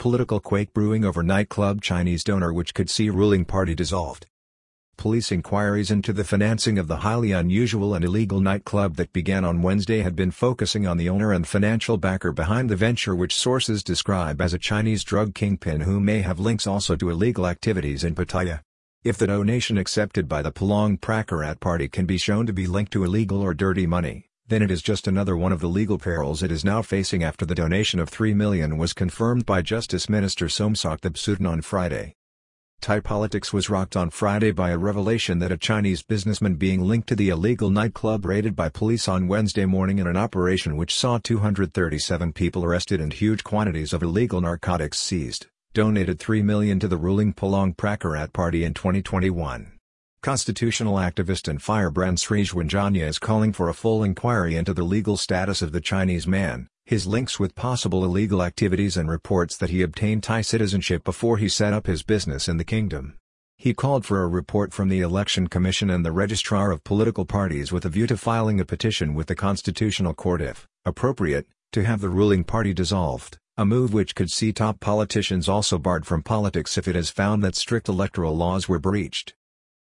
Political quake brewing over nightclub Chinese donor which could see ruling party dissolved. Police inquiries into the financing of the highly unusual and illegal nightclub that began on Wednesday had been focusing on the owner and financial backer behind the venture which sources describe as a Chinese drug kingpin who may have links also to illegal activities in Pattaya. If the donation accepted by the Palang Pracharat party can be shown to be linked to illegal or dirty money, then it is just another one of the legal perils it is now facing after the donation of 3 million was confirmed by Justice Minister Somsak Thepsutin on Friday. Thai politics was rocked on Friday by a revelation that a Chinese businessman being linked to the illegal nightclub raided by police on Wednesday morning in an operation which saw 237 people arrested and huge quantities of illegal narcotics seized, donated 3 million to the ruling Palang Pracharat party in 2021. Constitutional activist and firebrand Sri is calling for a full inquiry into the legal status of the Chinese man, his links with possible illegal activities and reports that he obtained Thai citizenship before he set up his business in the kingdom. He called for a report from the Election Commission and the Registrar of Political Parties with a view to filing a petition with the Constitutional Court if, appropriate, to have the ruling party dissolved, a move which could see top politicians also barred from politics if it is found that strict electoral laws were breached.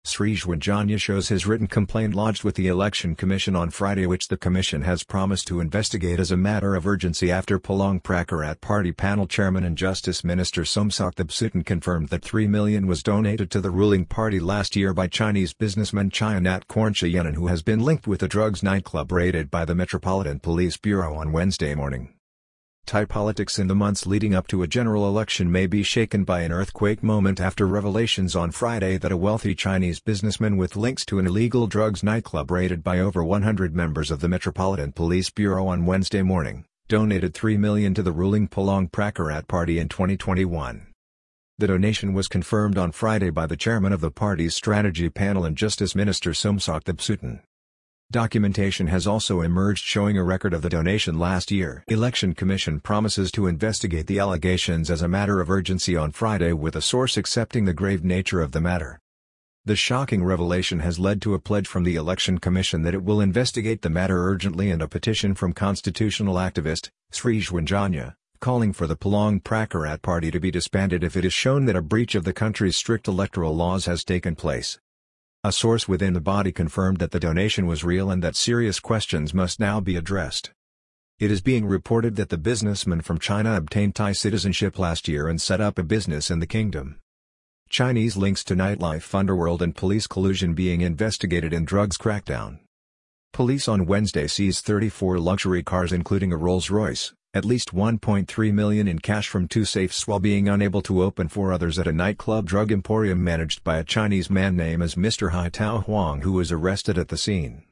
Srisuwan Janya shows his written complaint lodged with the Election Commission on Friday which the Commission has promised to investigate as a matter of urgency after Palang Pracharat Party panel chairman and Justice Minister Somsak Thepsutin confirmed that 3 million was donated to the ruling party last year by Chinese businessman Chaiyanat Kornchayanan who has been linked with a drugs nightclub raided by the Metropolitan Police Bureau on Wednesday morning. Thai politics in the months leading up to a general election may be shaken by an earthquake moment after revelations on Friday that a wealthy Chinese businessman with links to an illegal drugs nightclub raided by over 100 members of the Metropolitan Police Bureau on Wednesday morning, donated 3 million to the ruling Palang Pracharat party in 2021. The donation was confirmed on Friday by the chairman of the party's strategy panel and Justice Minister Somsak Thepsutin. Documentation has also emerged showing a record of the donation last year. Election Commission promises to investigate the allegations as a matter of urgency on Friday with a source accepting the grave nature of the matter. The shocking revelation has led to a pledge from the Election Commission that it will investigate the matter urgently and a petition from constitutional activist, Srisuwan Janya, calling for the Palang Pracharat party to be disbanded if it is shown that a breach of the country's strict electoral laws has taken place. A source within the body confirmed that the donation was real and that serious questions must now be addressed. It is being reported that the businessman from China obtained Thai citizenship last year and set up a business in the kingdom. Chinese links to nightlife underworld and police collusion being investigated in drugs crackdown. Police on Wednesday seized 34 luxury cars including a Rolls-Royce, at least 1.3 million in cash from two safes while being unable to open four others at a nightclub drug emporium managed by a Chinese man named as Mr. Hai Tao Huang who was arrested at the scene.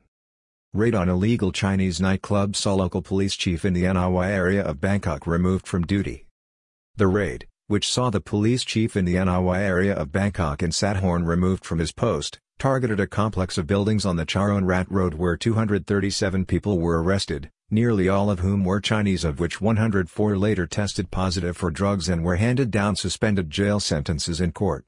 Raid on illegal Chinese nightclub saw local police chief in the Yannawa area of Bangkok removed from duty. The raid, which saw the police chief in the Yannawa area of Bangkok and Sathorn removed from his post, targeted a complex of buildings on the Charoen Rat Road where 237 people were arrested, nearly all of whom were Chinese of which 104 later tested positive for drugs and were handed down suspended jail sentences in court.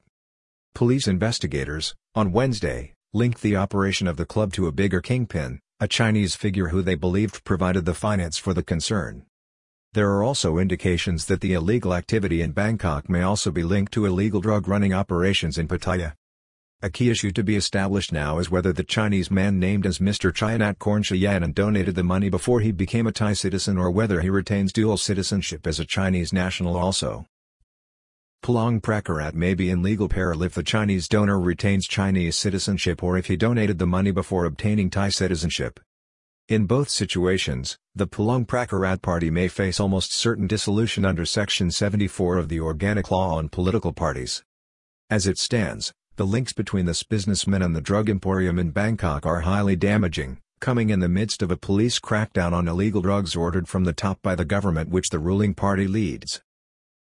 Police investigators, on Wednesday, linked the operation of the club to a bigger kingpin, a Chinese figure who they believed provided the finance for the concern. There are also indications that the illegal activity in Bangkok may also be linked to illegal drug running operations in Pattaya. A key issue to be established now is whether the Chinese man named as Mr. Chaiyanat Kornchayanan donated the money before he became a Thai citizen or whether he retains dual citizenship as a Chinese national also. Palang Pracharat may be in legal peril if the Chinese donor retains Chinese citizenship or if he donated the money before obtaining Thai citizenship. In both situations, the Palang Pracharat party may face almost certain dissolution under Section 74 of the Organic Law on Political Parties. As it stands, the links between this businessman and the drug emporium in Bangkok are highly damaging, coming in the midst of a police crackdown on illegal drugs ordered from the top by the government which the ruling party leads.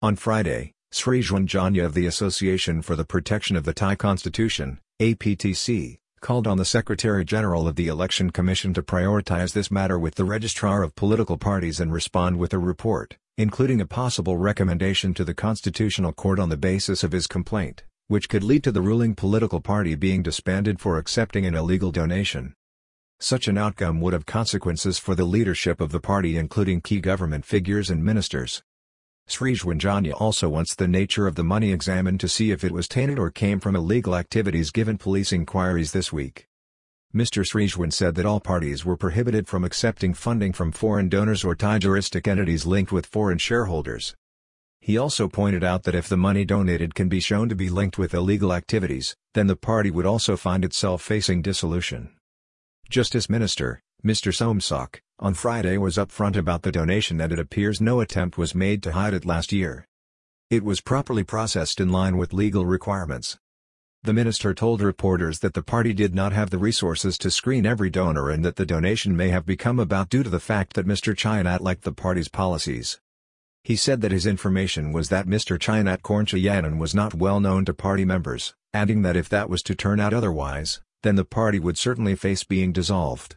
On Friday, Srisuwan Janya of the Association for the Protection of the Thai Constitution, APTC, called on the Secretary-General of the Election Commission to prioritize this matter with the Registrar of Political Parties and respond with a report, including a possible recommendation to the Constitutional Court on the basis of his complaint which could lead to the ruling political party being disbanded for accepting an illegal donation. Such an outcome would have consequences for the leadership of the party including key government figures and ministers. Srisuwan Janya also wants the nature of the money examined to see if it was tainted or came from illegal activities given police inquiries this week. Mr. Srisuwan said that all parties were prohibited from accepting funding from foreign donors or Thai-juristic entities linked with foreign shareholders. He also pointed out that if the money donated can be shown to be linked with illegal activities, then the party would also find itself facing dissolution. Justice Minister, Mr. Somsak, on Friday was upfront about the donation and it appears no attempt was made to hide it last year. It was properly processed in line with legal requirements. The minister told reporters that the party did not have the resources to screen every donor and that the donation may have become about due to the fact that Mr. Chainat liked the party's policies. He said that his information was that Mr. Chainat Kornchayanan was not well known to party members, adding that if that was to turn out otherwise, then the party would certainly face being dissolved.